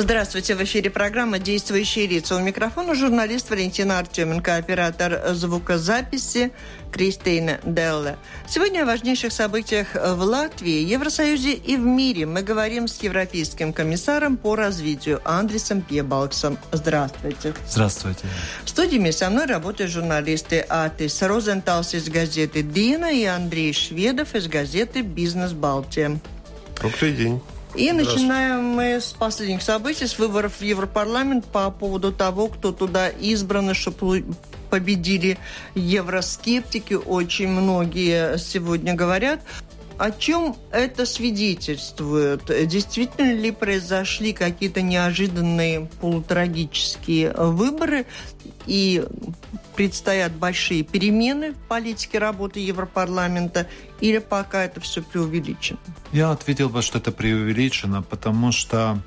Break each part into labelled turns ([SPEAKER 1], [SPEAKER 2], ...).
[SPEAKER 1] Здравствуйте, в эфире программа «Действующие лица». У микрофона журналист Валентина Артеменко, оператор звукозаписи Кристина Делле. Сегодня о важнейших событиях в Латвии, Евросоюзе и в мире мы говорим с европейским комиссаром по развитию Андресом Пьебалксом. Здравствуйте.
[SPEAKER 2] Здравствуйте.
[SPEAKER 1] В студии со мной работают журналисты Атис Розенталс из газеты «Дина» и Андрей Шведов из газеты «Бизнес Балтия».
[SPEAKER 3] Добрый день.
[SPEAKER 1] И начинаем мы с последних событий, с выборов в Европарламент по поводу того, кто туда избран, чтобы победили евроскептики. Очень многие сегодня говорят. О чем это свидетельствует? Действительно ли произошли какие-то неожиданные полутрагические выборы? И предстоят большие перемены в политике работы Европарламента? Или пока это все преувеличено?
[SPEAKER 2] Я ответил бы, что это преувеличено, потому что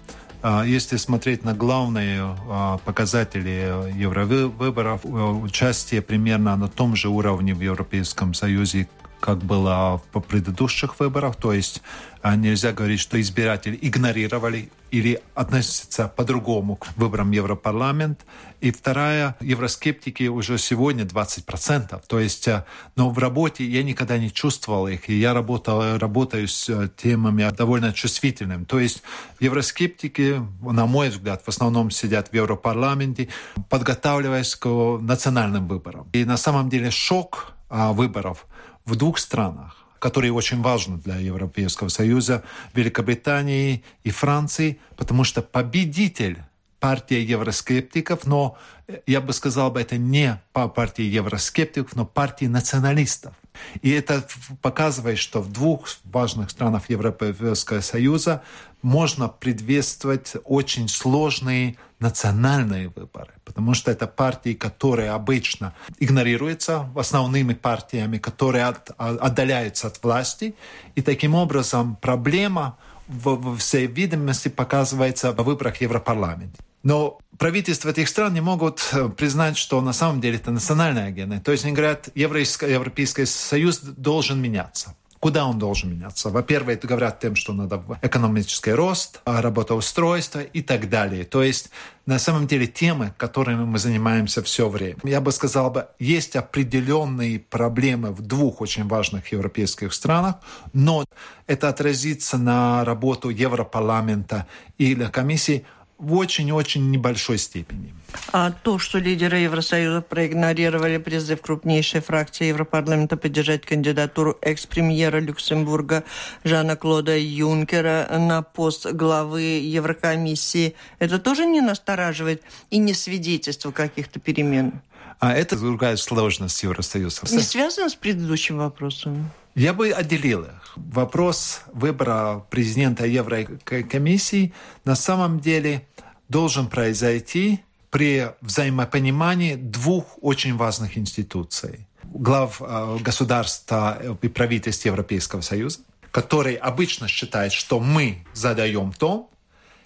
[SPEAKER 2] а, если смотреть на главные а, показатели евровыборов, участие примерно на том же уровне в Европейском Союзе, как было в предыдущих выборах. То есть а, нельзя говорить, что избиратели игнорировали или относятся по-другому к выборам Европарламент. И вторая, евроскептики уже сегодня 20%. То есть, а, но в работе я никогда не чувствовал их, и я работал, работаю с а, темами довольно чувствительными. То есть евроскептики, на мой взгляд, в основном сидят в Европарламенте, подготавливаясь к национальным выборам. И на самом деле шок выборов в двух странах которые очень важны для Европейского Союза, Великобритании и Франции, потому что победитель партия евроскептиков, но я бы сказал, это не партия евроскептиков, но партия националистов. И это показывает, что в двух важных странах Европейского Союза можно предвествовать очень сложные национальные выборы, потому что это партии, которые обычно игнорируются основными партиями, которые от, отдаляются от власти, и таким образом проблема в, в всей видимости показывается в выборах Европарламента. Но правительства этих стран не могут э, признать, что на самом деле это национальная агenda. То есть они говорят, Европейский Союз должен меняться. Куда он должен меняться? Во-первых, это говорят тем, что надо экономический рост, а, работоустройство и так далее. То есть, на самом деле, темы, которыми мы занимаемся все время. Я бы сказал, бы, есть определенные проблемы в двух очень важных европейских странах, но это отразится на работу Европарламента или комиссии в очень-очень небольшой степени.
[SPEAKER 1] А то, что лидеры Евросоюза проигнорировали призыв крупнейшей фракции Европарламента поддержать кандидатуру экс-премьера Люксембурга Жана Клода Юнкера на пост главы Еврокомиссии, это тоже не настораживает и не свидетельство каких-то перемен?
[SPEAKER 2] А это другая сложность Евросоюза.
[SPEAKER 1] Не связано с предыдущим вопросом?
[SPEAKER 2] Я бы отделил их. Вопрос выбора президента Еврокомиссии на самом деле должен произойти при взаимопонимании двух очень важных институций. Глав э, государства и правительств Европейского Союза, который обычно считает, что мы задаем тон,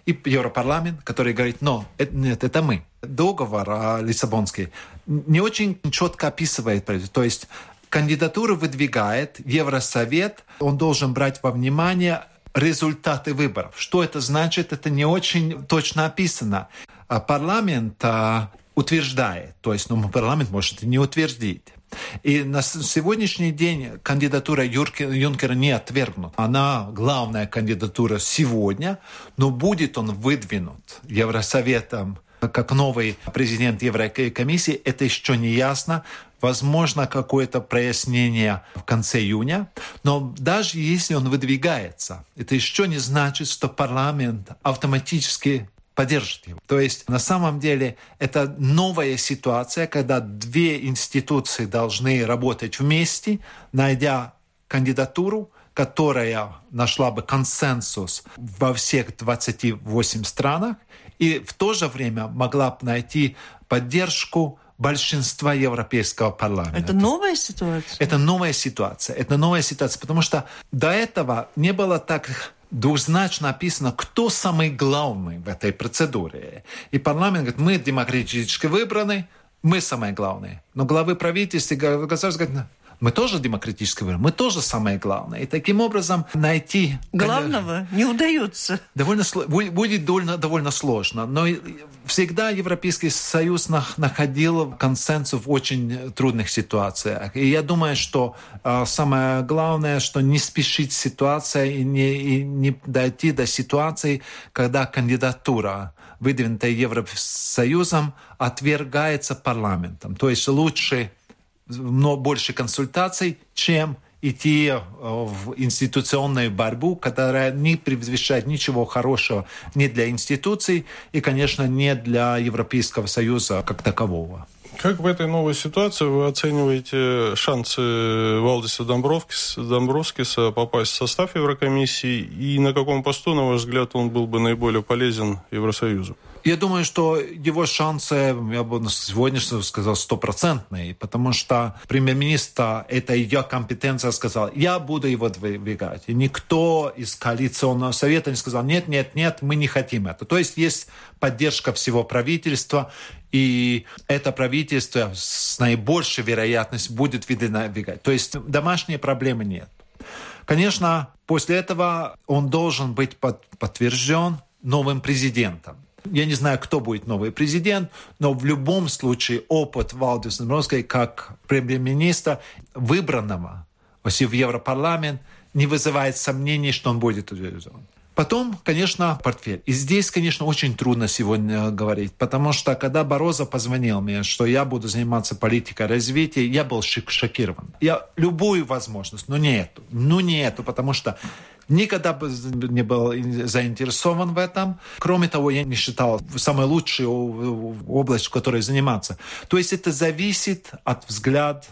[SPEAKER 2] и Европарламент, который говорит, но это, нет, это мы. Договор э, Лиссабонский не очень четко описывает, то есть кандидатуру выдвигает Евросовет, он должен брать во внимание результаты выборов. Что это значит, это не очень точно описано. А парламент а, утверждает, то есть ну, парламент может не утвердить. И на сегодняшний день кандидатура Юнкера не отвергнута. Она главная кандидатура сегодня, но будет он выдвинут Евросоветом как новый президент Еврокомиссии, это еще не ясно. Возможно, какое-то прояснение в конце июня. Но даже если он выдвигается, это еще не значит, что парламент автоматически поддержит его. То есть на самом деле это новая ситуация, когда две институции должны работать вместе, найдя кандидатуру, которая нашла бы консенсус во всех 28 странах и в то же время могла бы найти поддержку большинства Европейского парламента.
[SPEAKER 1] Это новая ситуация?
[SPEAKER 2] Это новая ситуация. Это новая ситуация, потому что до этого не было так двузначно написано, кто самый главный в этой процедуре. И парламент говорит, мы демократически выбраны, мы самые главные. Но главы правительства и государства говорят, мы тоже демократически выборы, мы тоже самое главное. И таким образом найти...
[SPEAKER 1] Главного не удается.
[SPEAKER 2] Довольно, будет довольно, довольно сложно. Но всегда Европейский Союз находил консенсус в очень трудных ситуациях. И я думаю, что э, самое главное, что не спешить ситуация и не, и не дойти до ситуации, когда кандидатура выдвинутая Евросоюзом, отвергается парламентом. То есть лучше но больше консультаций, чем идти э, в институционную борьбу, которая не предвещает ничего хорошего ни для институций и, конечно, не для Европейского Союза как такового.
[SPEAKER 3] Как в этой новой ситуации вы оцениваете шансы Валдиса Домбровскиса, попасть в состав Еврокомиссии и на каком посту, на ваш взгляд, он был бы наиболее полезен Евросоюзу?
[SPEAKER 2] Я думаю, что его шансы, я бы сегодня сказал, стопроцентные, потому что премьер-министр, это ее компетенция, сказал, я буду его двигать. И никто из коалиционного совета не сказал, нет, нет, нет, мы не хотим это. То есть есть поддержка всего правительства, и это правительство с наибольшей вероятностью будет двигать. То есть домашние проблемы нет. Конечно, после этого он должен быть подтвержден новым президентом. Я не знаю, кто будет новый президент, но в любом случае опыт Валдиса Домбровской как премьер-министра выбранного в Европарламент не вызывает сомнений, что он будет утвержден. Потом, конечно, портфель. И здесь, конечно, очень трудно сегодня говорить, потому что когда Бороза позвонил мне, что я буду заниматься политикой развития, я был шокирован. Я любую возможность, но не эту. Ну не эту, потому что никогда бы не был заинтересован в этом. Кроме того, я не считал самой лучшей область, в которой заниматься. То есть это зависит от взгляда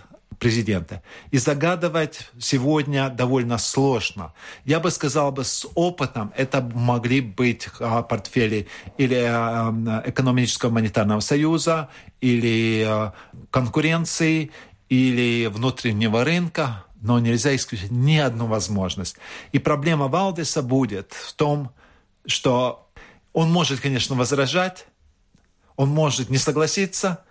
[SPEAKER 2] президента. И загадывать сегодня довольно сложно. Я бы сказал бы, с опытом это могли быть а, портфели или а, экономического монетарного союза, или а, конкуренции, или внутреннего рынка но нельзя исключить ни одну возможность. И проблема Валдиса будет в том, что он может, конечно, возражать, он может не согласиться,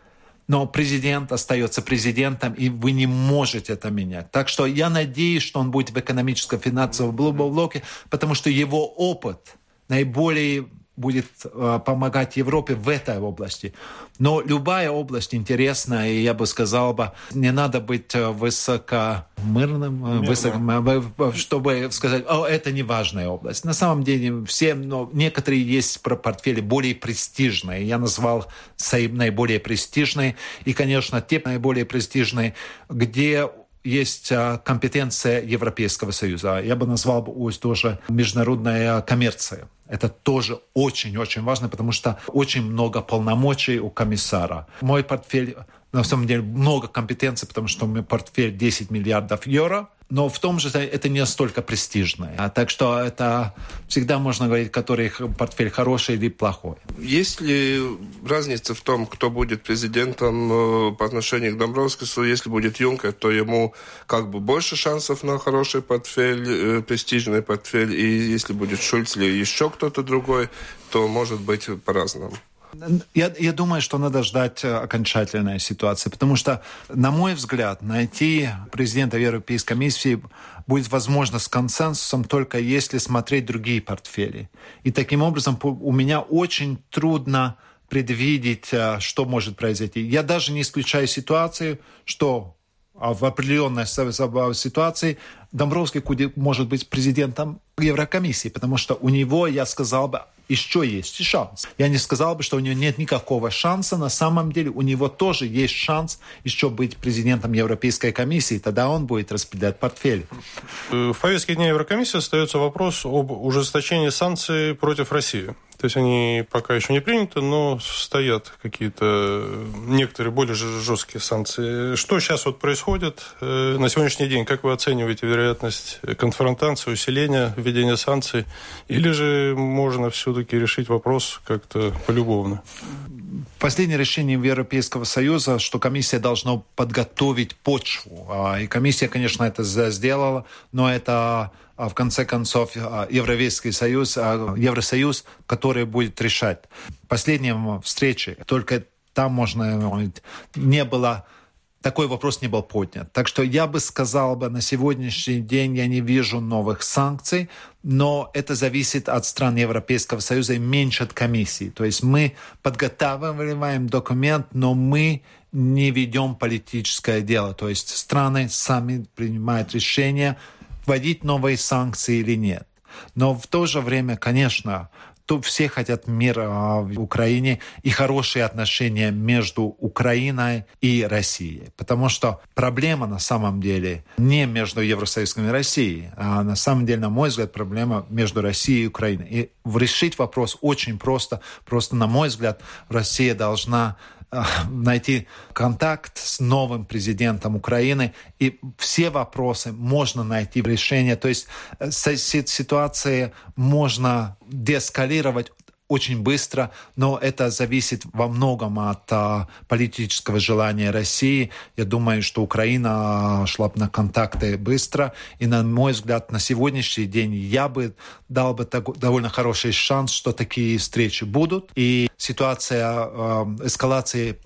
[SPEAKER 2] но президент остается президентом, и вы не можете это менять. Так что я надеюсь, что он будет в экономическом финансовом блоке, потому что его опыт наиболее будет э, помогать Европе в этой области. Но любая область интересна, и я бы сказал бы, не надо быть э, высокомырным, э, высоко, чтобы сказать, о, это не важная область. На самом деле, все, но некоторые есть про портфели более престижные. Я назвал наиболее престижные. И, конечно, те наиболее престижные, где есть компетенция Европейского Союза. Я бы назвал бы тоже международная коммерция. Это тоже очень-очень важно, потому что очень много полномочий у комиссара. Мой портфель, на самом деле, много компетенций, потому что у меня портфель 10 миллиардов евро – но в том же это не настолько престижное. А так что это всегда можно говорить, который портфель хороший или плохой.
[SPEAKER 4] Есть ли разница в том, кто будет президентом э, по отношению к Домбровскису? Если будет Юнкер, то ему как бы больше шансов на хороший портфель, э, престижный портфель. И если будет Шульц или еще кто-то другой, то может быть по-разному.
[SPEAKER 2] Я, я думаю, что надо ждать э, окончательной ситуации, потому что, на мой взгляд, найти президента Европейской комиссии будет возможно с консенсусом только если смотреть другие портфели. И таким образом у меня очень трудно предвидеть, э, что может произойти. Я даже не исключаю ситуацию, что в определенной ситуации Домбровский может быть президентом Еврокомиссии, потому что у него, я сказал бы, еще есть шанс. Я не сказал бы, что у него нет никакого шанса. На самом деле у него тоже есть шанс еще быть президентом Европейской комиссии. Тогда он будет распределять портфель.
[SPEAKER 3] В повестке дня Еврокомиссии остается вопрос об ужесточении санкций против России. То есть они пока еще не приняты, но стоят какие-то некоторые более жесткие санкции. Что сейчас вот происходит э, на сегодняшний день? Как вы оцениваете вероятность конфронтации, усиления введения санкций? Или же можно все-таки решить вопрос как-то полюбовно?
[SPEAKER 2] Последнее решение Европейского Союза, что комиссия должна подготовить почву. А, и комиссия, конечно, это сделала, но это а, в конце концов Европейский Союз, Евросоюз, который будет решать. Последняя встреча, только там можно не было такой вопрос не был поднят. Так что я бы сказал бы, на сегодняшний день я не вижу новых санкций, но это зависит от стран Европейского Союза и меньше от комиссии. То есть мы подготавливаем документ, но мы не ведем политическое дело. То есть страны сами принимают решение, вводить новые санкции или нет. Но в то же время, конечно, то все хотят мира в Украине и хорошие отношения между Украиной и Россией. Потому что проблема на самом деле не между Евросоюзом и Россией, а на самом деле, на мой взгляд, проблема между Россией и Украиной. И решить вопрос очень просто. Просто, на мой взгляд, Россия должна найти контакт с новым президентом Украины, и все вопросы можно найти решение. То есть э, ситуации можно деэскалировать очень быстро, но это зависит во многом от а, политического желания России. Я думаю, что Украина шла на контакты быстро, и, на мой взгляд, на сегодняшний день я бы дал бы довольно хороший шанс, что такие встречи будут, и ситуация а, эскалации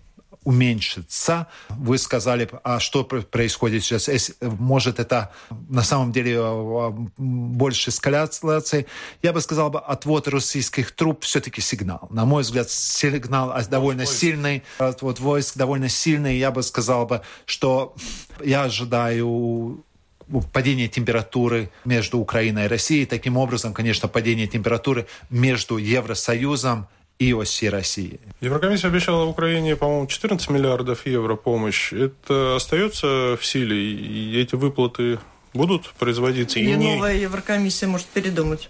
[SPEAKER 2] уменьшится. Вы сказали, а что происходит сейчас? Может, это на самом деле а, больше эскаляции? Я бы сказал, отвод российских труп все-таки сигнал. На мой взгляд, сигнал довольно войск. сильный. Отвод войск довольно сильный. Я бы сказал, бы, что я ожидаю падение температуры между Украиной и Россией. Таким образом, конечно, падение температуры между Евросоюзом и оси России.
[SPEAKER 3] Еврокомиссия обещала Украине, по-моему, 14 миллиардов евро помощь. Это остается в силе? И эти выплаты будут производиться?
[SPEAKER 1] Или не... новая Еврокомиссия может передумать?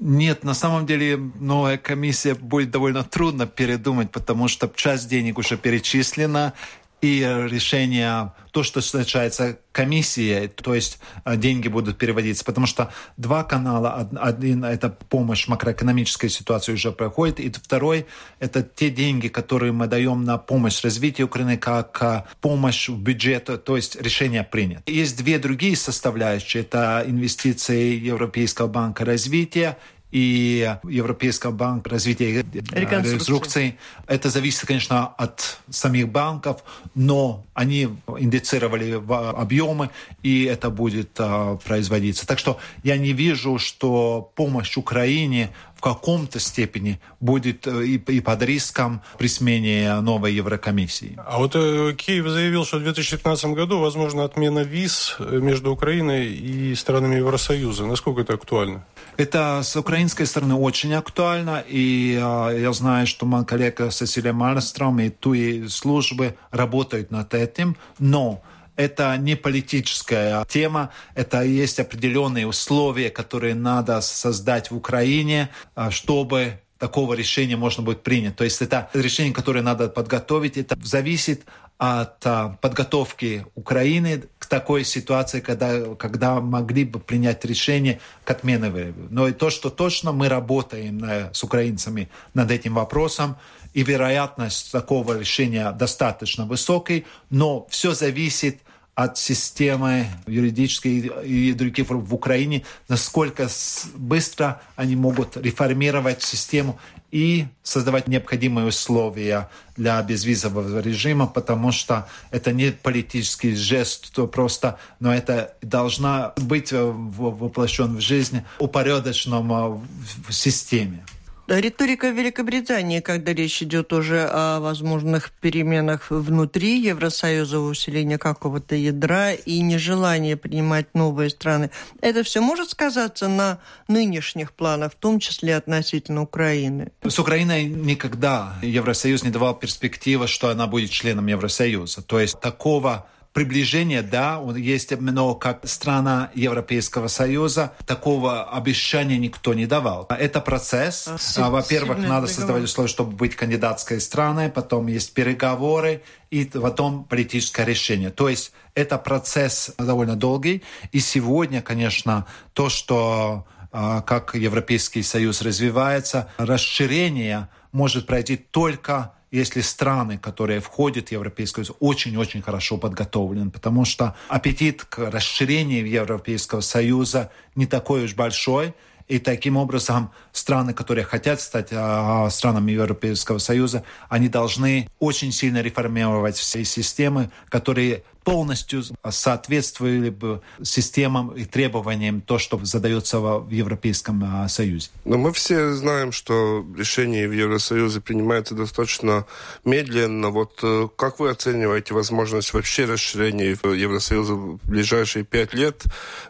[SPEAKER 2] Нет, на самом деле новая комиссия будет довольно трудно передумать, потому что часть денег уже перечислена, и решение, то, что случается комиссией, то есть э, деньги будут переводиться, потому что два канала, один это помощь макроэкономической ситуации уже проходит, и второй это те деньги, которые мы даем на помощь развитию Украины как э, помощь в бюджет, то есть решение принято. Есть две другие составляющие, это инвестиции Европейского банка развития и Европейский банк развития и реконструкции. Это зависит, конечно, от самих банков, но они индицировали объемы, и это будет а, производиться. Так что я не вижу, что помощь Украине в каком-то степени будет э, и, и под риском при смене новой Еврокомиссии.
[SPEAKER 3] А вот э, Киев заявил, что в 2015 году возможно отмена виз между Украиной и странами Евросоюза. Насколько это актуально?
[SPEAKER 2] Это с украинской стороны очень актуально, и э, я знаю, что моя коллега Сесилия Мальстром и ТУИ службы работают над этим, но это не политическая тема, это есть определенные условия, которые надо создать в Украине, а, чтобы такого решения можно будет принять. То есть это решение, которое надо подготовить, это зависит от а, подготовки Украины к такой ситуации, когда, когда могли бы принять решение к отмене выборов. Но и то, что точно мы работаем на, с украинцами над этим вопросом, и вероятность такого решения достаточно высокой, но все зависит от системы юридической и других в Украине, насколько быстро они могут реформировать систему и создавать необходимые условия для безвизового режима, потому что это не политический жест, то просто, но это должна быть воплощен в жизнь упорядоченном в системе.
[SPEAKER 1] Риторика Великобритании, когда речь идет уже о возможных переменах внутри Евросоюза, усиления какого-то ядра и нежелание принимать новые страны, это все может сказаться на нынешних планах, в том числе относительно Украины?
[SPEAKER 2] С Украиной никогда Евросоюз не давал перспективы, что она будет членом Евросоюза. То есть такого приближение, да, есть, но как страна Европейского Союза такого обещания никто не давал. Это процесс. А, Во-первых, надо создавать условия, чтобы быть кандидатской страной, потом есть переговоры, и потом политическое решение. То есть это процесс довольно долгий. И сегодня, конечно, то, что а, как Европейский Союз развивается, расширение может пройти только если страны, которые входят в Европейский Союз, очень-очень хорошо подготовлены, потому что аппетит к расширению Европейского Союза не такой уж большой, и таким образом страны, которые хотят стать а, странами Европейского Союза, они должны очень сильно реформировать все системы, которые полностью соответствовали бы системам и требованиям то, что задается в Европейском а, Союзе.
[SPEAKER 4] Но мы все знаем, что решения в Евросоюзе принимаются достаточно медленно. Вот э, как вы оцениваете возможность вообще расширения Евросоюза в ближайшие пять лет?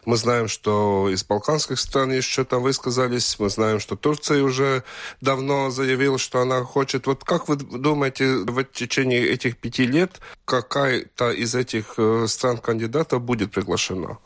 [SPEAKER 4] Мы знаем, что из балканских стран еще там высказались. Мы знаем, что Турция уже давно заявила, что она хочет. Вот как вы думаете, в течение этих пяти лет какая-то из этих этих э, стран-кандидатов будет приглашено?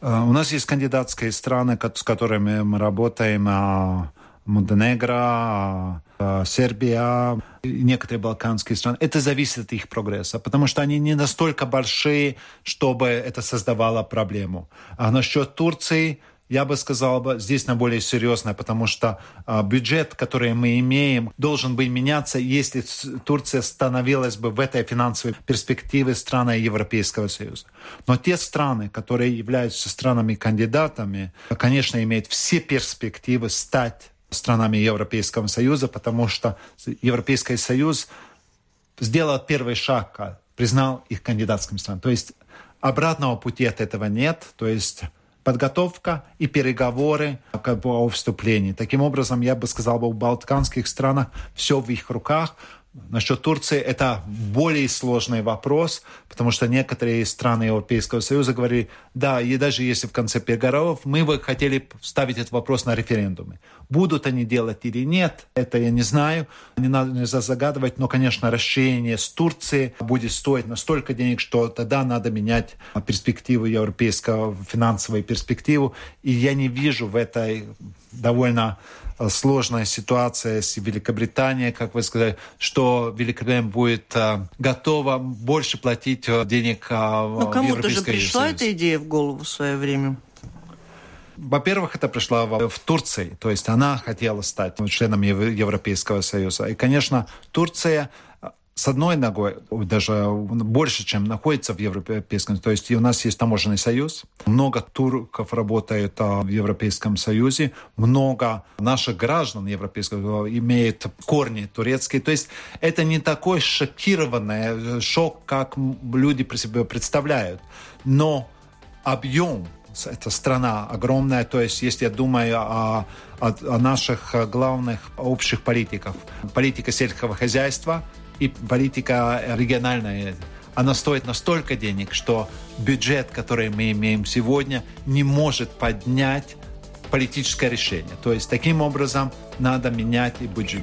[SPEAKER 2] Э, у нас есть кандидатские страны, с которыми мы работаем. А, Монтенегро, а, а, Сербия, некоторые балканские страны. Это зависит от их прогресса, потому что они не настолько большие, чтобы это создавало проблему. А насчет Турции, я бы сказал, бы, здесь на более серьезное, потому что а, бюджет, который мы имеем, должен бы меняться, если Турция становилась бы в этой финансовой перспективе страной Европейского Союза. Но те страны, которые являются странами-кандидатами, конечно, имеют все перспективы стать странами Европейского Союза, потому что Европейский Союз сделал первый шаг, признал их кандидатским странам. То есть обратного пути от этого нет. То есть подготовка и переговоры как бы, о вступлении. Таким образом, я бы сказал, в балканских странах все в их руках. Насчет Турции это более сложный вопрос, потому что некоторые страны Европейского Союза говорили, да, и даже если в конце переговоров мы бы хотели ставить этот вопрос на референдуме. Будут они делать или нет, это я не знаю, не надо нельзя загадывать, но, конечно, расширение с Турцией будет стоить настолько денег, что тогда надо менять перспективу европейского, финансовую перспективу, и я не вижу в этой довольно сложная ситуация с Великобританией, как вы сказали, что Великобритания будет а, готова больше платить а, денег
[SPEAKER 1] ну, кому-то же пришла Союз. эта идея в голову в свое время.
[SPEAKER 2] Во-первых, это пришло в, в Турции, то есть она хотела стать членом Европейского Союза. И, конечно, Турция с одной ногой, даже больше, чем находится в Европейском То есть у нас есть таможенный союз, много турков работает а, в Европейском Союзе, много наших граждан Европейского имеют корни турецкие. То есть это не такой шокированный шок, как люди при себе представляют. Но объем эта страна огромная, то есть если я думаю о, о, о наших главных общих политиках, политика сельского хозяйства – и политика региональная, она стоит настолько денег, что бюджет, который мы имеем сегодня, не может поднять политическое решение. То есть таким образом надо менять и бюджет.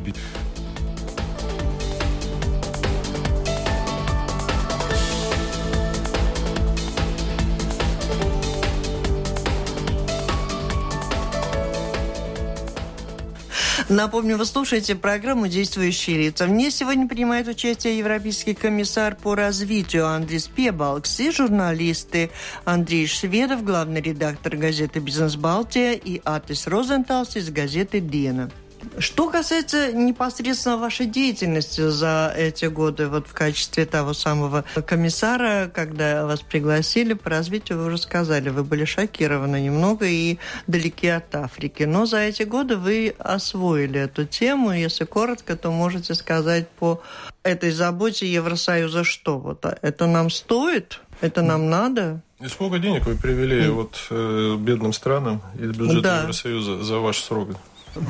[SPEAKER 1] Напомню, вы слушаете программу «Действующие лица». В ней сегодня принимает участие Европейский комиссар по развитию Андрис Пебалкс и журналисты Андрей Шведов, главный редактор газеты «Бизнес Балтия» и Атис Розенталс из газеты «Дена». Что касается непосредственно вашей деятельности за эти годы, вот в качестве того самого комиссара, когда вас пригласили по развитию, вы уже сказали, вы были шокированы немного и далеки от Африки. Но за эти годы вы освоили эту тему. Если коротко, то можете сказать по этой заботе Евросоюза что? Вот а это нам стоит? Это нам надо?
[SPEAKER 3] И сколько денег вы привели вот э, бедным странам из бюджета да. Евросоюза за ваш срок?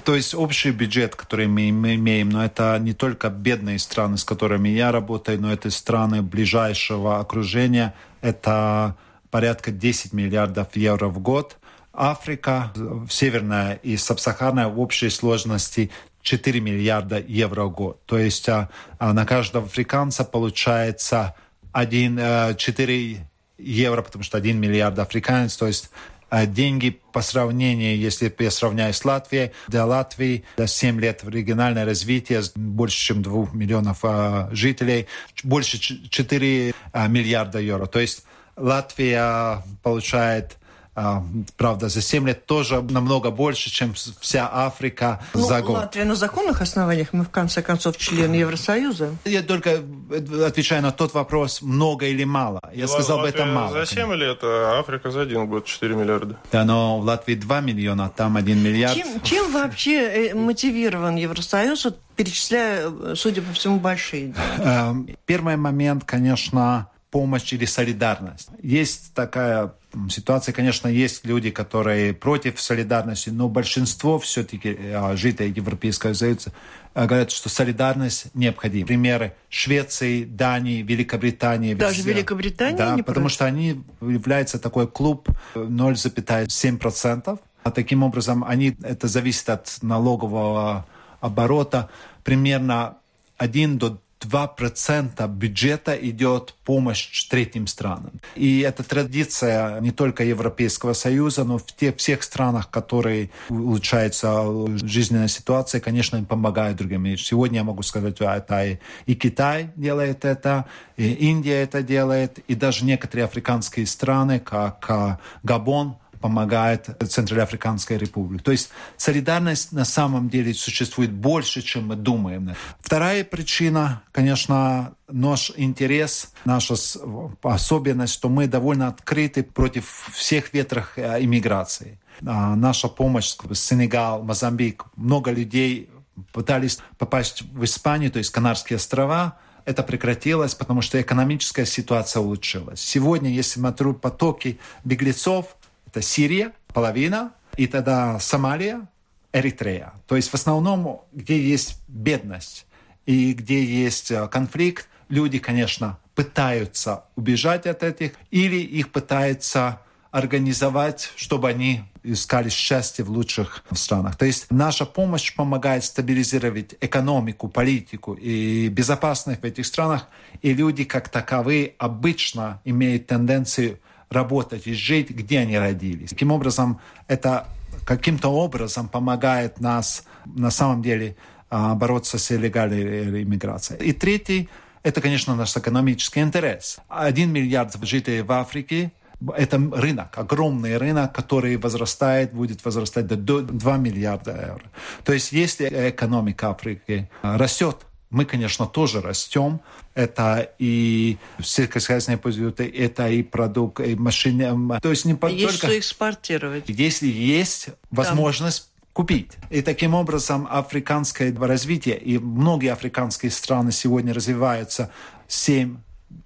[SPEAKER 2] То есть общий бюджет, который мы имеем, но это не только бедные страны, с которыми я работаю, но это страны ближайшего окружения. Это порядка 10 миллиардов евро в год. Африка, северная и субсахарная в общей сложности 4 миллиарда евро в год. То есть а, а на каждого африканца получается 1, 4 евро, потому что 1 миллиард африканец, то есть деньги по сравнению, если я сравняю с Латвией, для Латвии за 7 лет в региональное развитие больше, чем 2 миллионов жителей, больше 4 миллиарда евро. То есть Латвия получает а, правда, за 7 лет тоже намного больше, чем вся Африка
[SPEAKER 1] ну,
[SPEAKER 2] за год.
[SPEAKER 1] Латвия на законных основаниях, мы в конце концов член Евросоюза.
[SPEAKER 2] Я только отвечаю на тот вопрос, много или мало. Я сказал бы, это мало.
[SPEAKER 3] За 7 лет, а Африка за один год 4 миллиарда.
[SPEAKER 2] Да, но в Латвии 2 миллиона, там 1 миллиард.
[SPEAKER 1] Чем, чем вообще э, мотивирован Евросоюз, вот, перечисляя, судя по всему, большие?
[SPEAKER 2] Эм, первый момент, конечно, помощь или солидарность. Есть такая ситуация, конечно, есть люди, которые против солидарности, но большинство все-таки а, жителей Европейского Союза а, говорят, что солидарность необходима. Примеры Швеции, Дании, Великобритании.
[SPEAKER 1] Даже везде. Великобритания
[SPEAKER 2] Да,
[SPEAKER 1] не
[SPEAKER 2] потому
[SPEAKER 1] против?
[SPEAKER 2] что они являются такой клуб 0,7%. А таким образом, они, это зависит от налогового оборота, примерно 1 до 2% бюджета идет помощь третьим странам. И это традиция не только Европейского Союза, но в тех всех странах, которые улучшается жизненная ситуация, конечно, им помогают другим. И сегодня я могу сказать, это и, и Китай делает это, и Индия это делает, и даже некоторые африканские страны, как а, Габон, помогает Центральноафриканской республике. То есть солидарность на самом деле существует больше, чем мы думаем. Вторая причина, конечно, наш интерес, наша особенность, что мы довольно открыты против всех ветров э, иммиграции. А наша помощь, Сенегал, Мозамбик, много людей пытались попасть в Испанию, то есть Канарские острова, это прекратилось, потому что экономическая ситуация улучшилась. Сегодня, если смотрю потоки беглецов, это Сирия, половина, и тогда Сомалия, Эритрея. То есть в основном, где есть бедность и где есть э, конфликт, люди, конечно, пытаются убежать от этих, или их пытаются организовать, чтобы они искали счастье в лучших странах. То есть наша помощь помогает стабилизировать экономику, политику и безопасность в этих странах, и люди как таковые обычно имеют тенденцию работать и жить, где они родились. Таким образом, это каким-то образом помогает нас на самом деле а, бороться с нелегальной иммиграцией. И третий – это, конечно, наш экономический интерес. Один миллиард жителей в Африке это рынок, огромный рынок, который возрастает, будет возрастать до 2 миллиарда евро. То есть если экономика Африки растет, мы, конечно, тоже растем. Это и сельскохозяйственные продукты, это и продукты, и машины. То есть не
[SPEAKER 1] есть только... что экспортировать.
[SPEAKER 2] Если есть возможность купить. И таким образом африканское развитие, и многие африканские страны сегодня развиваются 7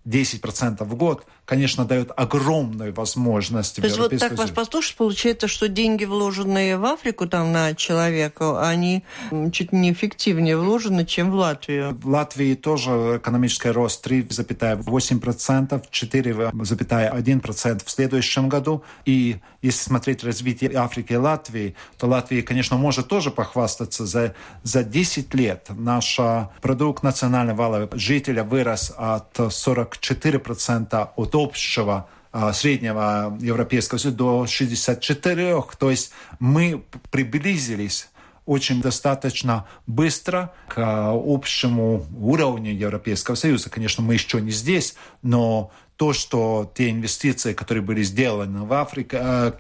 [SPEAKER 2] 10% в год, конечно, дает огромную возможность.
[SPEAKER 1] То есть вот так вас послушать, получается, что деньги, вложенные в Африку там на человека, они чуть не эффективнее вложены, чем в Латвию.
[SPEAKER 2] В Латвии тоже экономический рост 3,8%, 4,1% в следующем году. И если смотреть развитие Африки и Латвии, то Латвия, конечно, может тоже похвастаться. За, за 10 лет наш продукт национального жителя вырос от 44% от общего а, среднего Европейского Союза до 64. То есть мы приблизились очень достаточно быстро к общему уровню Европейского Союза. Конечно, мы еще не здесь, но то, что те инвестиции, которые были сделаны в Африке,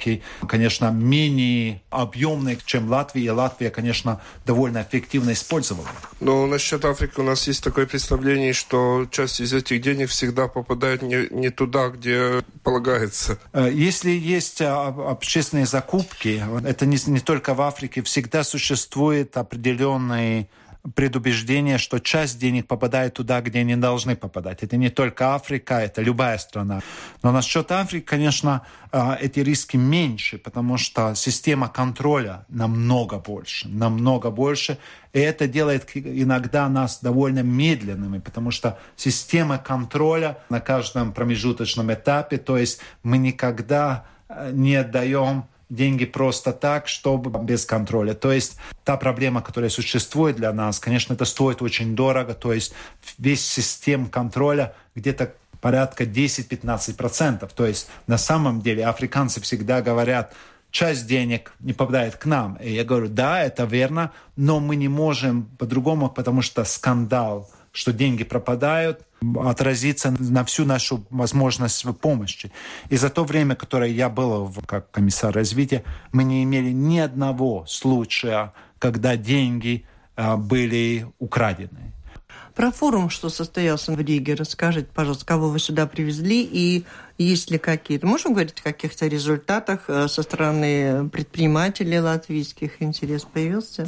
[SPEAKER 2] конечно, менее объемные, чем Латвия, и Латвия, конечно, довольно эффективно использовала.
[SPEAKER 4] Но насчет Африки у нас есть такое представление, что часть из этих денег всегда попадает не, не туда, где полагается.
[SPEAKER 2] Э, если есть а, общественные закупки, это не, не только в Африке, всегда существует определенный предубеждение, что часть денег попадает туда, где они должны попадать. Это не только Африка, это любая страна. Но насчет Африки, конечно, а, эти риски меньше, потому что система контроля намного больше, намного больше. И это делает иногда нас довольно медленными, потому что система контроля на каждом промежуточном этапе, то есть мы никогда э, не отдаем деньги просто так, чтобы без контроля. То есть та проблема, которая существует для нас, конечно, это стоит очень дорого. То есть весь систем контроля где-то порядка 10-15%. То есть на самом деле африканцы всегда говорят, часть денег не попадает к нам. И я говорю, да, это верно, но мы не можем по-другому, потому что скандал, что деньги пропадают, отразится на всю нашу возможность помощи. И за то время, которое я был как комиссар развития, мы не имели ни одного случая, когда деньги а, были украдены.
[SPEAKER 1] Про форум, что состоялся в Риге, расскажите, пожалуйста, кого вы сюда привезли и есть ли какие-то... Можем говорить о каких-то результатах э, со стороны предпринимателей латвийских? Интерес появился?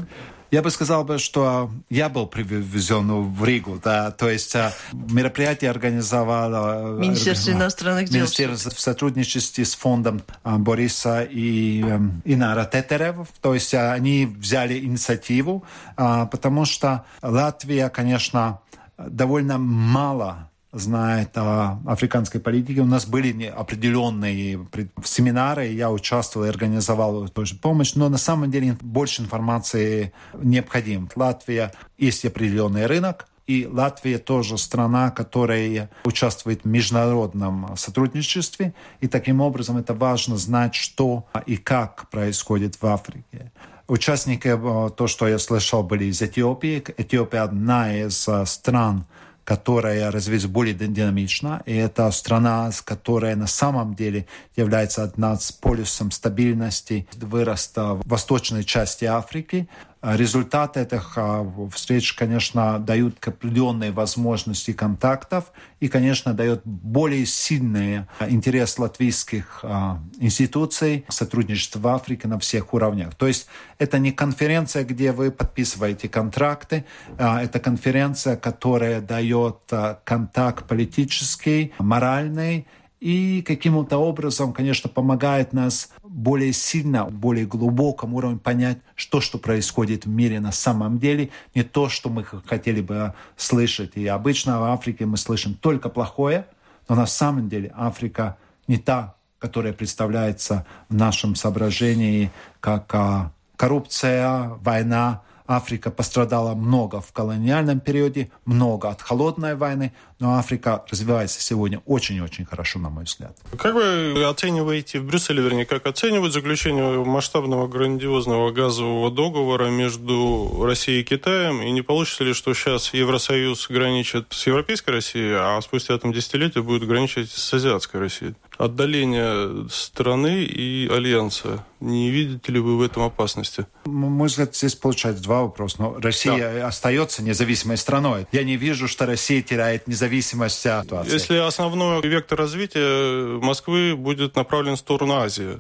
[SPEAKER 2] Я бы сказал, бы, что я был привезен в Ригу, да, то есть а, мероприятие организовало...
[SPEAKER 1] Э, Министерство иностранных дел.
[SPEAKER 2] Министерство в сотрудничестве с фондом а, Бориса и Инара Тетерев, то есть они взяли инициативу, потому что Латвия, конечно, довольно мало знает о африканской политике. У нас были определенные семинары, я участвовал и организовал тоже помощь, но на самом деле больше информации необходим. Латвия есть определенный рынок, и Латвия тоже страна, которая участвует в международном сотрудничестве. И таким образом это важно знать, что и как происходит в Африке. Участники, э, то, что я слышал, были из Эфиопии. Эфиопия одна из э, стран, которая развивается более динамично, и это страна, которая на самом деле является одним из полюсом стабильности выроста в восточной части Африки, Результаты этих а, встреч, конечно, дают определенные возможности контактов и, конечно, дает более сильный интерес латвийских а, институций сотрудничества в Африке на всех уровнях. То есть это не конференция, где вы подписываете контракты, а это конференция, которая дает контакт политический, моральный, и каким-то образом, конечно, помогает нас более сильно, более глубоком уровне понять, что, что происходит в мире на самом деле, не то, что мы хотели бы слышать. И обычно в Африке мы слышим только плохое, но на самом деле Африка не та, которая представляется в нашем соображении как а, коррупция, война, Африка пострадала много в колониальном периоде, много от холодной войны, но Африка развивается сегодня очень-очень хорошо, на мой взгляд.
[SPEAKER 3] Как вы оцениваете, в Брюсселе, вернее, как оценивают заключение масштабного грандиозного газового договора между Россией и Китаем? И не получится ли, что сейчас Евросоюз граничит с Европейской Россией, а спустя там десятилетия будет граничить с Азиатской Россией? Отдаление страны и альянса. Не видите ли вы в этом опасности?
[SPEAKER 2] Мой взгляд, здесь получается два вопроса. Но Россия да. остается независимой страной. Я не вижу, что Россия теряет независимость от ситуации.
[SPEAKER 3] Если основной вектор развития Москвы будет направлен в сторону Азии,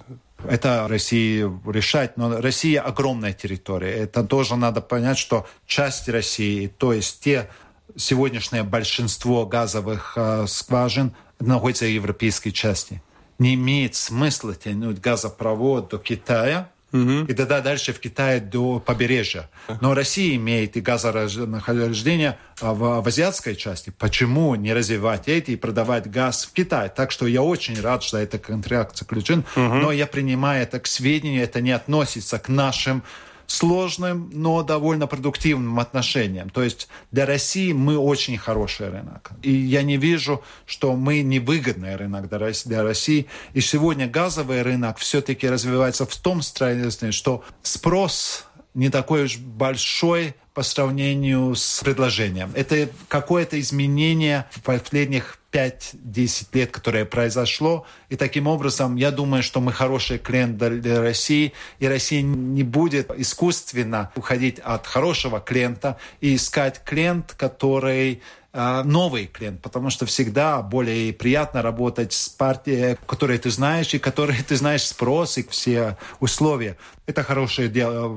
[SPEAKER 2] это России решать, но Россия огромная территория. Это тоже надо понять, что часть России, то есть те сегодняшнее большинство газовых э, скважин находится в европейской части. Не имеет смысла тянуть газопровод до Китая, Угу. И тогда дальше в Китае до побережья. Но Россия имеет и газорождение в, в азиатской части. Почему не развивать эти и продавать газ в Китай? Так что я очень рад, что это контракт заключен. Угу. Но я принимаю это к сведению. Это не относится к нашим сложным, но довольно продуктивным отношениям. То есть для России мы очень хороший рынок. И я не вижу, что мы невыгодный рынок для России. И сегодня газовый рынок все-таки развивается в том строительстве, что спрос не такой уж большой по сравнению с предложением. Это какое-то изменение в последних 5-10 лет, которое произошло. И таким образом, я думаю, что мы хороший клиент для России, и Россия не будет искусственно уходить от хорошего клиента и искать клиент, который новый клиент, потому что всегда более приятно работать с партией, которой ты знаешь, и которой ты знаешь спрос и все условия. Это хорошая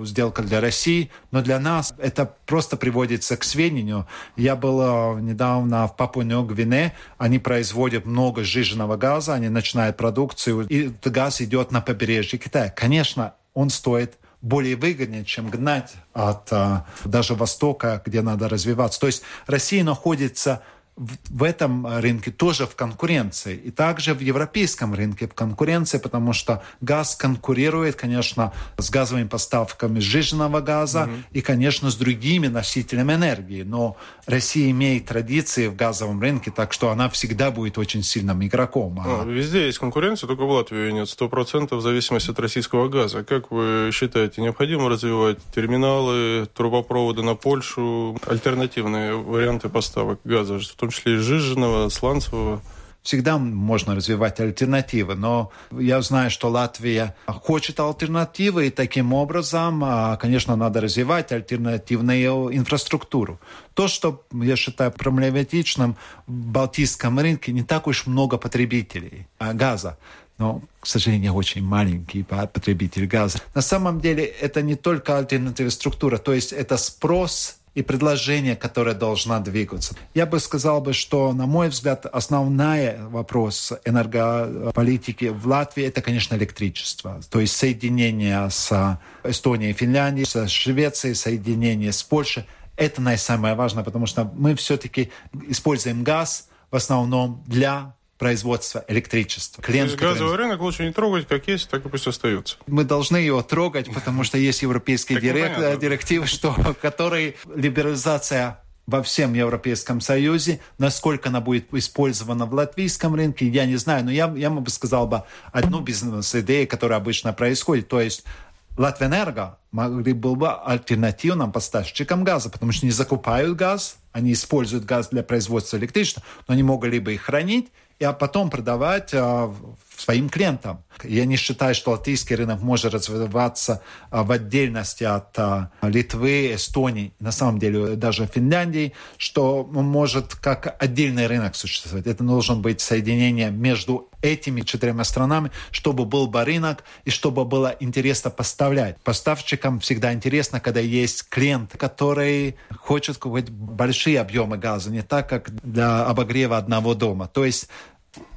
[SPEAKER 2] сделка для России, но для нас это просто приводится к сведению. Я был недавно в Папуа-Гвине, они производят много сжиженного газа, они начинают продукцию, и газ идет на побережье Китая. Конечно, он стоит более выгоднее, чем гнать от а, даже Востока, где надо развиваться. То есть Россия находится в, этом рынке тоже в конкуренции. И также в европейском рынке в конкуренции, потому что газ конкурирует, конечно, с газовыми поставками сжиженного газа mm-hmm. и, конечно, с другими носителями энергии. Но Россия имеет традиции в газовом рынке, так что она всегда будет очень сильным игроком.
[SPEAKER 3] А... Везде есть конкуренция, только в Латвии нет. Сто процентов в зависимости от российского газа. Как вы считаете, необходимо развивать терминалы, трубопроводы на Польшу, альтернативные варианты поставок газа, в том числе и сжиженного, сланцевого?
[SPEAKER 2] всегда можно развивать альтернативы, но я знаю, что Латвия хочет альтернативы, и таким образом, а, конечно, надо развивать альтернативную инфраструктуру. То, что я считаю проблематичным в Балтийском рынке, не так уж много потребителей а, газа но, к сожалению, очень маленький потребитель газа. На самом деле это не только альтернативная структура, то есть это спрос и предложение, которое должна двигаться. Я бы сказал бы, что, на мой взгляд, основной вопрос энергополитики в Латвии это, конечно, электричество. То есть соединение с Эстонией и Финляндией, с Швецией, соединение с Польшей. Это наисамое важное, потому что мы все-таки используем газ в основном для производства электричества.
[SPEAKER 3] Клиент, То есть газовый который... рынок лучше не трогать, как есть, так и пусть остается.
[SPEAKER 2] Мы должны его трогать, потому что есть европейские директивы, что, которые либерализация во всем Европейском Союзе. Насколько она будет использована в латвийском рынке, я не знаю. Но я, я бы сказал бы одну бизнес-идею, которая обычно происходит. То есть Латвэнерго могли бы быть альтернативным поставщиком газа, потому что они закупают газ, они используют газ для производства электричества, но они могли бы их хранить а потом продавать а, своим клиентам. Я не считаю, что латвийский рынок может развиваться а, в отдельности от а, Литвы, Эстонии, на самом деле даже Финляндии, что может как отдельный рынок существовать. Это должен быть соединение между этими четырьмя странами, чтобы был бы рынок и чтобы было интересно поставлять. Поставщикам всегда интересно, когда есть клиент, который хочет купить большие объемы газа, не так, как для обогрева одного дома. То есть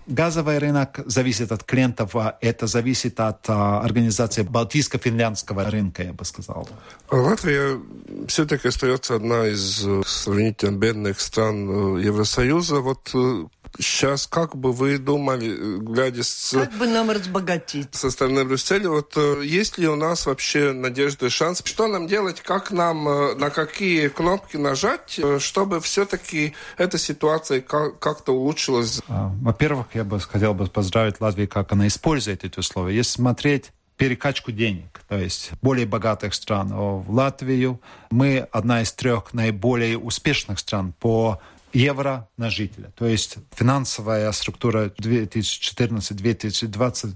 [SPEAKER 2] газовый рынок зависит от клиентов, а это зависит от а, организации Балтийско-финляндского рынка, я бы сказал.
[SPEAKER 4] Латвия все-таки остается одна из э, сравнительно бедных стран э, Евросоюза. Вот э, сейчас, как бы вы думали, глядя с...
[SPEAKER 1] Как бы нам разбогатеть?
[SPEAKER 4] Со стороны Брюсселя, вот э, есть ли у нас вообще надежда и шанс? Что нам делать? Как нам, э, на какие кнопки нажать, э, чтобы все-таки эта ситуация как-то улучшилась?
[SPEAKER 2] А, во-первых, я бы хотел бы поздравить Латвию, как она использует эти условия. Если смотреть перекачку денег, то есть более богатых стран в Латвию. Мы одна из трех наиболее успешных стран по евро на жителя. То есть финансовая структура 2014-2020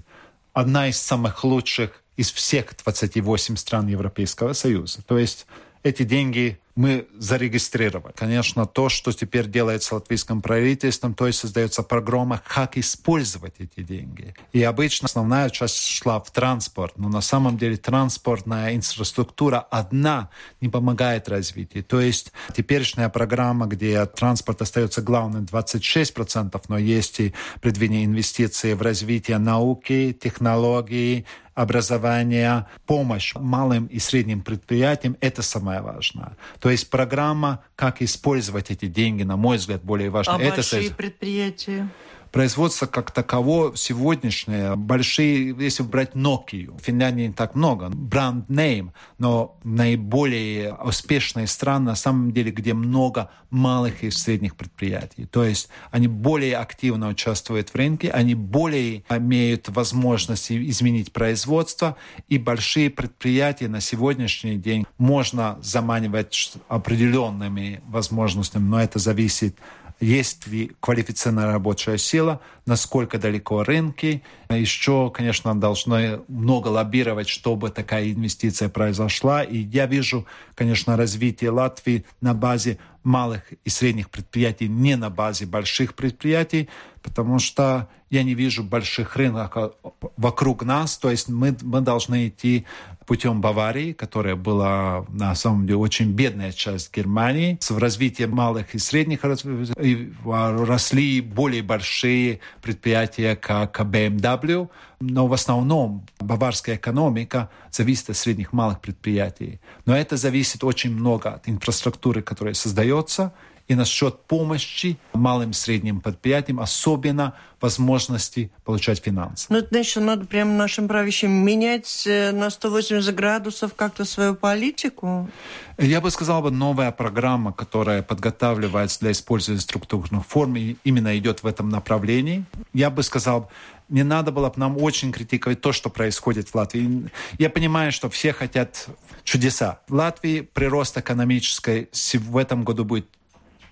[SPEAKER 2] одна из самых лучших из всех 28 стран Европейского Союза. То есть эти деньги мы зарегистрировали. Конечно, то, что теперь делается латвийским правительством, то есть создается программа, как использовать эти деньги. И обычно основная часть шла в транспорт, но на самом деле транспортная инфраструктура одна не помогает развитию. То есть теперешняя программа, где транспорт остается главным 26%, но есть и предвидение инвестиций в развитие науки, технологий, образования, помощь малым и средним предприятиям – это самое важное. То есть программа, как использовать эти деньги, на мой взгляд, более важна.
[SPEAKER 1] А
[SPEAKER 2] это
[SPEAKER 1] большие предприятия?
[SPEAKER 2] Производство как таково сегодняшнее, большие, если брать Nokia, в Финляндии не так много, бренд name, но наиболее успешные страны на самом деле, где много малых и средних предприятий. То есть они более активно участвуют в рынке, они более имеют возможность изменить производство, и большие предприятия на сегодняшний день можно заманивать определенными возможностями, но это зависит есть ли квалифицированная рабочая сила, насколько далеко рынки. Еще, конечно, должны много лоббировать, чтобы такая инвестиция произошла. И я вижу, конечно, развитие Латвии на базе малых и средних предприятий, не на базе больших предприятий, потому что я не вижу больших рынков вокруг нас. То есть мы, мы должны идти путем Баварии, которая была на самом деле очень бедная часть Германии. С развитием малых и средних росли более большие предприятия, как BMW, но в основном баварская экономика зависит от средних малых предприятий. Но это зависит очень много от инфраструктуры, которая создается, и насчет помощи малым и средним предприятиям, особенно возможности получать финансы.
[SPEAKER 1] Ну, это значит, надо прямо нашим правящим менять э, на 180 градусов как-то свою политику?
[SPEAKER 2] Я бы сказал, бы новая программа, которая подготавливается для использования структурных форм, именно идет в этом направлении. Я бы сказал, не надо было бы нам очень критиковать то, что происходит в Латвии. Я понимаю, что все хотят чудеса. В Латвии прирост экономический в этом году будет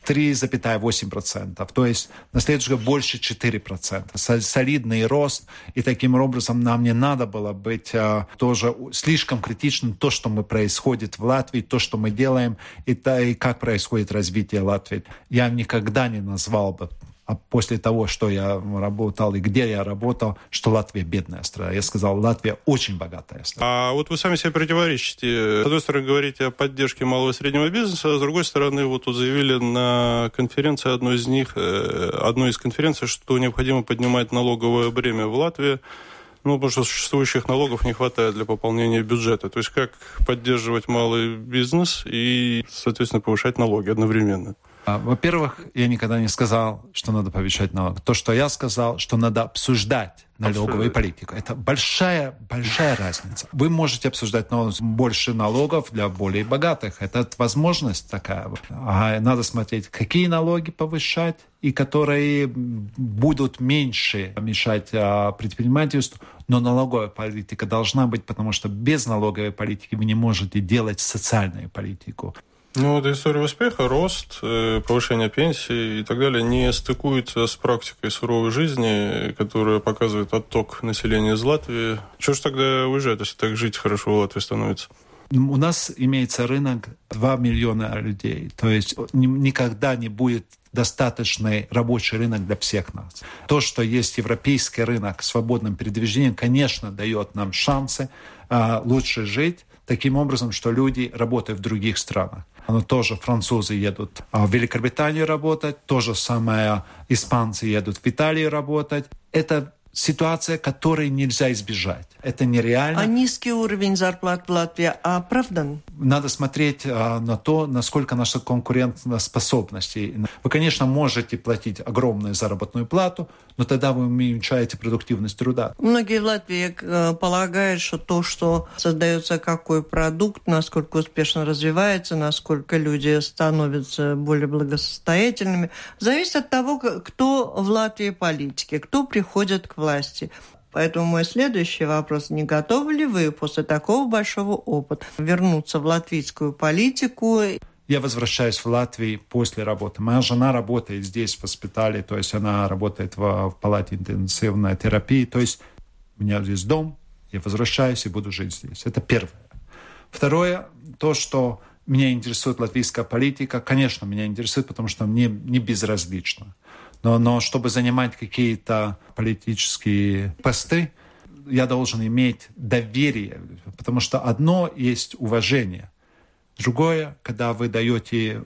[SPEAKER 2] 3,8%. То есть на следующий год больше 4%. Солидный рост. И таким образом нам не надо было быть а, тоже слишком критичным то, что мы происходит в Латвии, то, что мы делаем, и, та, и как происходит развитие Латвии. Я никогда не назвал бы после того, что я работал и где я работал, что Латвия бедная страна. Я сказал, Латвия очень богатая страна.
[SPEAKER 3] А вот вы сами себе противоречите. С одной стороны, говорите о поддержке малого и среднего бизнеса, а с другой стороны, вот тут заявили на конференции одной из них, э, одной из конференций, что необходимо поднимать налоговое бремя в Латвии. Ну, потому что существующих налогов не хватает для пополнения бюджета. То есть как поддерживать малый бизнес и, соответственно, повышать налоги одновременно?
[SPEAKER 2] А, во-первых, я никогда не сказал, что надо повышать налоги. То, что я сказал, что надо обсуждать налоговую политику. Это большая, большая разница. Вы можете обсуждать больше налогов для более богатых. Это возможность такая. А надо смотреть, какие налоги повышать и которые будут меньше мешать а, предпринимательству. Но налоговая политика должна быть, потому что без налоговой политики вы не можете делать социальную политику.
[SPEAKER 3] Ну, вот история успеха, рост, э, повышение пенсии и так далее не стыкуется с практикой суровой жизни, которая показывает отток населения из Латвии. Чего ж тогда уезжать, если так жить хорошо в Латвии становится?
[SPEAKER 2] У нас имеется рынок 2 миллиона людей. То есть никогда не будет достаточный рабочий рынок для всех нас. То, что есть европейский рынок свободным передвижением, конечно, дает нам шансы а, лучше жить таким образом, что люди работают в других странах. Но тоже французы едут в Великобританию работать, то же самое испанцы едут в Италию работать. Это ситуация, которой нельзя избежать. Это нереально.
[SPEAKER 1] А низкий уровень зарплат в Латвии оправдан?
[SPEAKER 2] Надо смотреть а, на то, насколько наша конкурентоспособность. Вы, конечно, можете платить огромную заработную плату, но тогда вы уменьшаете продуктивность труда.
[SPEAKER 1] Многие в Латвии э, полагают, что то, что создается какой продукт, насколько успешно развивается, насколько люди становятся более благосостоятельными, зависит от того, кто в Латвии политики, кто приходит к власти. Поэтому мой следующий вопрос. Не готовы ли вы после такого большого опыта вернуться в латвийскую политику?
[SPEAKER 2] Я возвращаюсь в Латвию после работы. Моя жена работает здесь, в госпитале, то есть она работает в, в палате интенсивной терапии. То есть у меня здесь дом, я возвращаюсь и буду жить здесь. Это первое. Второе, то, что меня интересует латвийская политика, конечно, меня интересует, потому что мне не безразлично. Но, но чтобы занимать какие-то политические посты, я должен иметь доверие, потому что одно есть уважение, другое, когда вы даете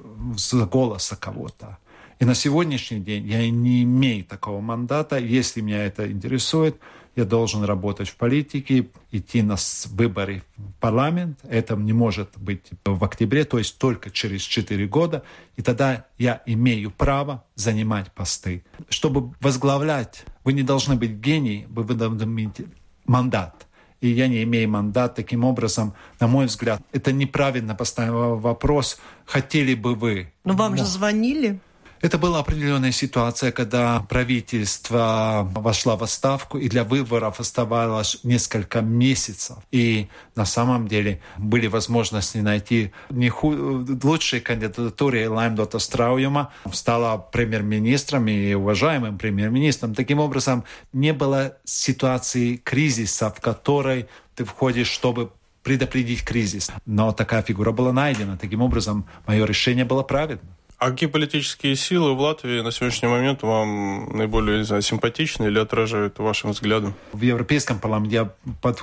[SPEAKER 2] голоса кого-то. И на сегодняшний день я не имею такого мандата. Если меня это интересует, я должен работать в политике, идти на выборы в парламент. Это не может быть в октябре, то есть только через 4 года. И тогда я имею право занимать посты. Чтобы возглавлять, вы не должны быть гений, вы должны иметь мандат. И я не имею мандат. Таким образом, на мой взгляд, это неправильно поставить вопрос, хотели бы вы.
[SPEAKER 1] Но вам Но... же звонили.
[SPEAKER 2] Это была определенная ситуация, когда правительство вошло в отставку, и для выборов оставалось несколько месяцев. И на самом деле были возможности найти не ху... лучшие кандидатуры Лаймдота Страуюма. Стала премьер-министром и уважаемым премьер-министром. Таким образом, не было ситуации кризиса, в которой ты входишь, чтобы предупредить кризис. Но такая фигура была найдена. Таким образом, мое решение было правильным.
[SPEAKER 3] А какие политические силы в Латвии на сегодняшний момент вам наиболее знаю, симпатичны или отражают вашим взглядом?
[SPEAKER 2] В Европейском парламенте я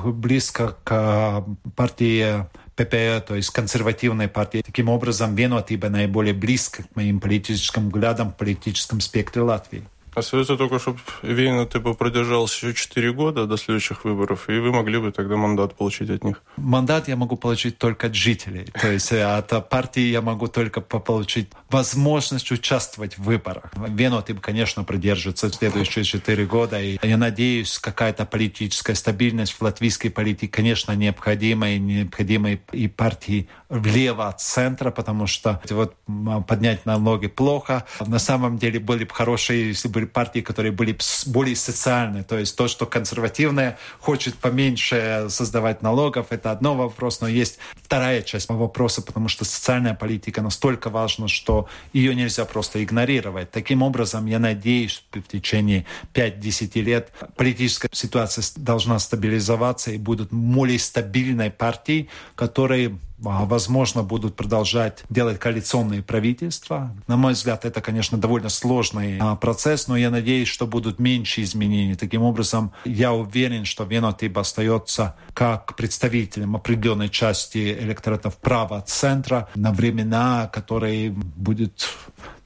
[SPEAKER 2] близко к партии ПП, то есть консервативной партии. Таким образом, Венотиба наиболее близко к моим политическим взглядам в политическом спектре Латвии.
[SPEAKER 3] Остается только, чтобы Вейна типа продержался еще 4 года до следующих выборов, и вы могли бы тогда мандат получить от них.
[SPEAKER 2] Мандат я могу получить только от жителей. То есть э, от партии я могу только получить возможность участвовать в выборах. Вену ты, конечно, продержится следующие 4 года. И я надеюсь, какая-то политическая стабильность в латвийской политике, конечно, необходима. И необходима и партии влево от центра, потому что вот поднять налоги плохо. На самом деле были бы хорошие, если бы партии, которые были более социальные. То есть то, что консервативное хочет поменьше создавать налогов, это одно вопрос, но есть вторая часть вопроса, потому что социальная политика настолько важна, что ее нельзя просто игнорировать. Таким образом, я надеюсь, в течение 5-10 лет политическая ситуация должна стабилизоваться и будут более стабильной партией, которые возможно, будут продолжать делать коалиционные правительства. На мой взгляд, это, конечно, довольно сложный а, процесс, но я надеюсь, что будут меньше изменений. Таким образом, я уверен, что Венотип остается как представителем определенной части электоратов права центра на времена, которые будет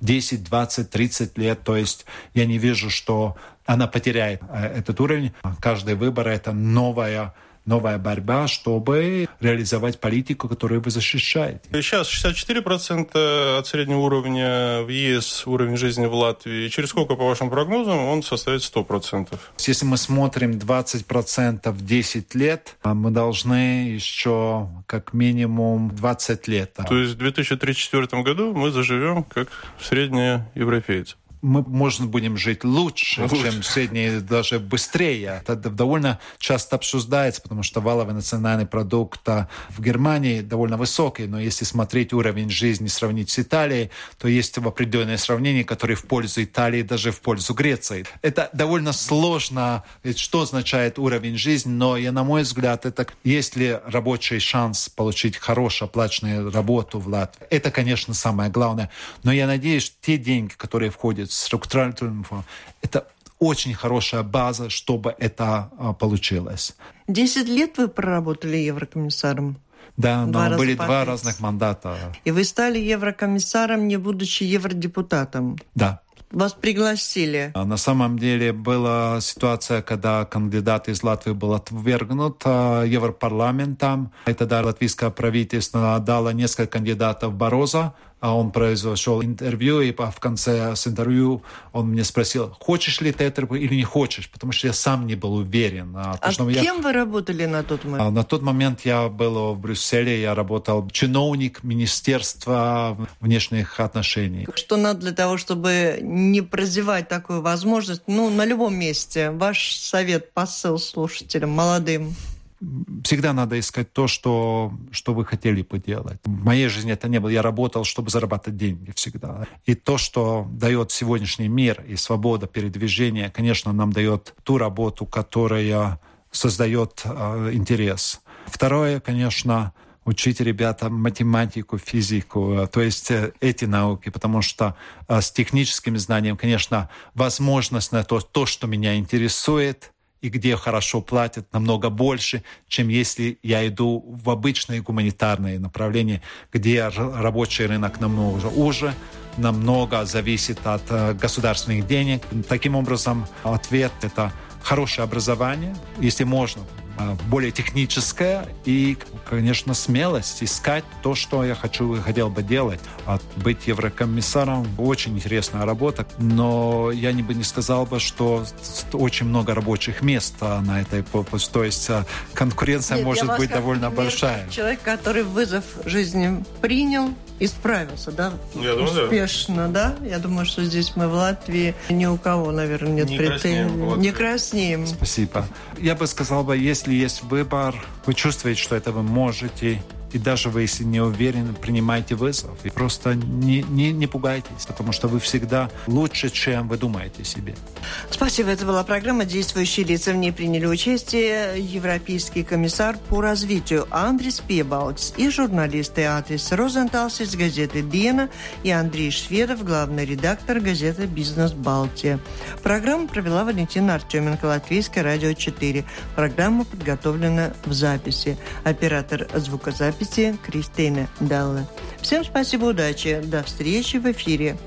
[SPEAKER 2] 10, 20, 30 лет. То есть я не вижу, что она потеряет э, этот уровень. Каждый выбор — это новая новая борьба, чтобы реализовать политику, которую вы защищаете.
[SPEAKER 3] Сейчас 64% от среднего уровня в ЕС, уровень жизни в Латвии. Через сколько, по вашим прогнозам, он составит 100%?
[SPEAKER 2] Если мы смотрим 20% в 10 лет, а мы должны еще как минимум 20 лет.
[SPEAKER 3] То есть в 2034 году мы заживем как средние европейцы
[SPEAKER 2] мы, можно будем жить лучше, лучше, чем средние, даже быстрее. Это довольно часто обсуждается, потому что валовый национальный продукт а, в Германии довольно высокий, но если смотреть уровень жизни, сравнить с Италией, то есть определенные сравнения, которые в пользу Италии, даже в пользу Греции. Это довольно сложно, ведь что означает уровень жизни, но, я, на мой взгляд, это если рабочий шанс получить хорошую оплаченную работу в Латвии, это, конечно, самое главное. Но я надеюсь, те деньги, которые входят структуральным фондом. Это очень хорошая база, чтобы это а, получилось.
[SPEAKER 1] Десять лет вы проработали еврокомиссаром?
[SPEAKER 2] Да, два но были два разных мандата.
[SPEAKER 1] И вы стали еврокомиссаром, не будучи евродепутатом?
[SPEAKER 2] Да.
[SPEAKER 1] Вас пригласили?
[SPEAKER 2] А, на самом деле была ситуация, когда кандидат из Латвии был отвергнут а, Европарламентом. И тогда латвийское правительство дало несколько кандидатов Бороза, он произвел интервью, и в конце с интервью он мне спросил, хочешь ли ты это или не хочешь, потому что я сам не был уверен.
[SPEAKER 1] А, а кем я... вы работали на тот момент? А,
[SPEAKER 2] на тот момент я был в Брюсселе, я работал чиновник Министерства внешних отношений.
[SPEAKER 1] Что надо для того, чтобы не прозевать такую возможность, ну, на любом месте? Ваш совет, посыл слушателям, молодым?
[SPEAKER 2] Всегда надо искать то, что, что вы хотели бы делать. В моей жизни это не было. Я работал, чтобы зарабатывать деньги всегда. И то, что дает сегодняшний мир и свобода передвижения, конечно, нам дает ту работу, которая создает э, интерес. Второе, конечно, учить ребята математику, физику, то есть э, эти науки, потому что э, с техническим знанием, конечно, возможность на то, то, что меня интересует, и где хорошо платят намного больше, чем если я иду в обычное гуманитарное направление, где рабочий рынок намного уже, намного зависит от э, государственных денег. Таким образом, ответ — это хорошее образование, если можно, более техническая и, конечно, смелость искать то, что я хочу и хотел бы делать. А быть еврокомиссаром очень интересная работа, но я не бы не сказал бы, что очень много рабочих мест на этой то есть а, конкуренция Нет, может быть довольно большая.
[SPEAKER 1] Человек, который вызов жизни принял, и справился, да?
[SPEAKER 3] Я
[SPEAKER 1] Успешно, да. да? Я думаю, что здесь мы в Латвии ни у кого, наверное, нет не претензий. Не краснеем.
[SPEAKER 2] Спасибо. Я бы сказал бы, если есть выбор, вы чувствуете, что это вы можете, и даже вы, если не уверены, принимайте вызов. И просто не, не, не пугайтесь, потому что вы всегда лучше, чем вы думаете себе.
[SPEAKER 1] Спасибо. Это была программа «Действующие лица». В ней приняли участие Европейский комиссар по развитию Андрис Пебалкс и журналисты Атрис Розенталс из газеты «Дена» и Андрей Шведов, главный редактор газеты «Бизнес Балтия». Программу провела Валентина Артеменко, Латвийское радио 4. Программа подготовлена в записи. Оператор звукозаписи записи Кристины Даллы. Всем спасибо, удачи. До встречи в эфире.